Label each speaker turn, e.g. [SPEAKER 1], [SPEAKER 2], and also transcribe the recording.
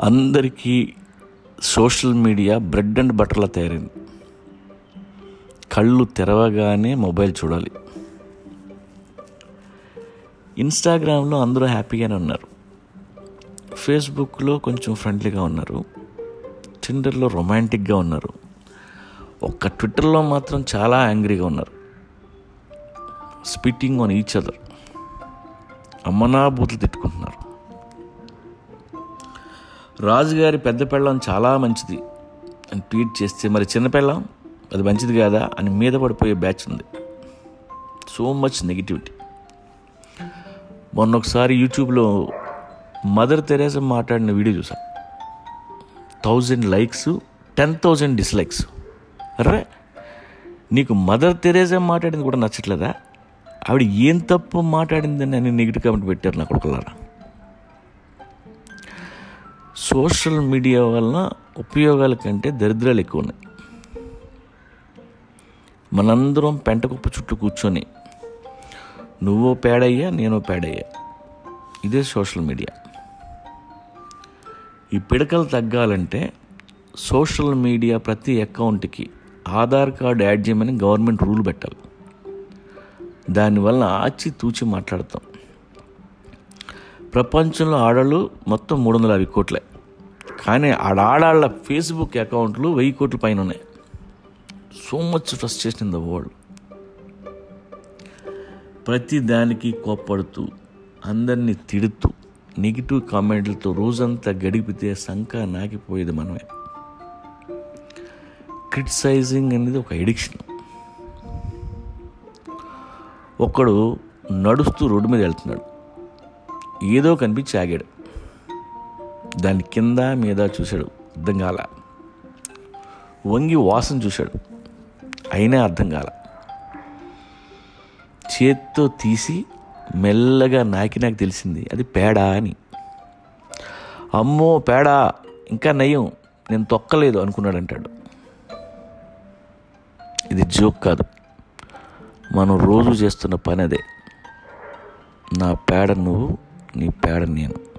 [SPEAKER 1] అందరికీ social media bread and బటర్లా తయారైంది. కళ్ళు తెరవగానే మొబైల్ చూడాలి. ఇన్స్టాగ్రామ్లో అందరూ హ్యాపీగానే ఉన్నారు. ఫేస్బుక్లో కొంచెం ఫ్రెండ్లీగా ఉన్నారు. టిండర్లో రొమాంటిక్గా ఉన్నారు. ఒక్క ట్విట్టర్లో మాత్రం చాలా యాంగ్రీగా ఉన్నారు. Spitting on each other. అమ్మనాభూతులు తిట్టుకుంటున్నారు. రాజుగారి పెద్ద పెళ్ళం చాలా మంచిది. అని ట్వీట్ చేస్తే మరి చిన్న పెళ్ళం? అది మంచిది కాదా? అని మీద పడిపోయే బ్యాచ్ ఉంది. So much negativity. మొన్న ఒకసారి యూట్యూబ్లో మదర్ తెరేసా మాట్లాడిన వీడియో చూసా thousand likes ten thousand dislikes. Array నీకు మదర్ తెరేసా మాట్లాడింది కూడా నచ్చట్లేదా? ఆవిడ ఏం తప్పు మాట్లాడిందని అని నెగిటివ్ కామెంట్ పెట్టారు నా కొడుకులారా. సోషల్ మీడియా వలన ఉపయోగాల కంటే దరిద్రాలు ఎక్కువ ఉన్నాయి మనందరం పెంటకుప్ప చుట్టూ కూర్చొని నువ్వో పేడయ్యా నేను పేడయ్యా. ఇదే సోషల్ మీడియా. ఈ పిడకలు తగ్గాలంటే సోషల్ మీడియా ప్రతి అకౌంట్కి ఆధార్ కార్డు యాడ్ చేయమని గవర్నమెంట్ రూల్ పెట్టాలి. దానివల్ల ఆచి తూచి మాట్లాడతాం. ప్రపంచంలో ఆడాళ్ళు మొత్తం మూడు వందల యాభై కోట్లే. కానీ ఆడ ఆడాళ్ళ ఫేస్బుక్ అకౌంట్లు వెయ్యి కోట్ల పైన ఉన్నాయి. So much frustration in the world. ప్రతి దానికి కోప్పడుతూ అందరినీ తిడుతూ నెగిటివ్ కామెంట్లతో రోజంతా గడిపితే సంఖ నాకిపోయేది మనమే. క్రిటిసైజింగ్ అనేది ఒక ఎడిక్షన్. ఒకడు నడుస్తూ రోడ్డు మీద వెళ్తున్నాడు. ఏదో కనిపించి ఆగాడు. దాని కింద మీద చూశాడు. అర్థం కాల. వంగి వాసన చూశాడు. అయినా అర్థం కాల. చేత్తో తీసి మెల్లగా నాకి నాకు తెలిసింది. అది పేడ అని. అమ్మో పేడా ఇంకా నయం. నేను తొక్కలేదు అనుకున్నాడు అంటాడు ఇది జోక్ కాదు. మనం రోజు చేస్తున్న పని అదే. నా పేడ నువ్వు నీ పేడ నేను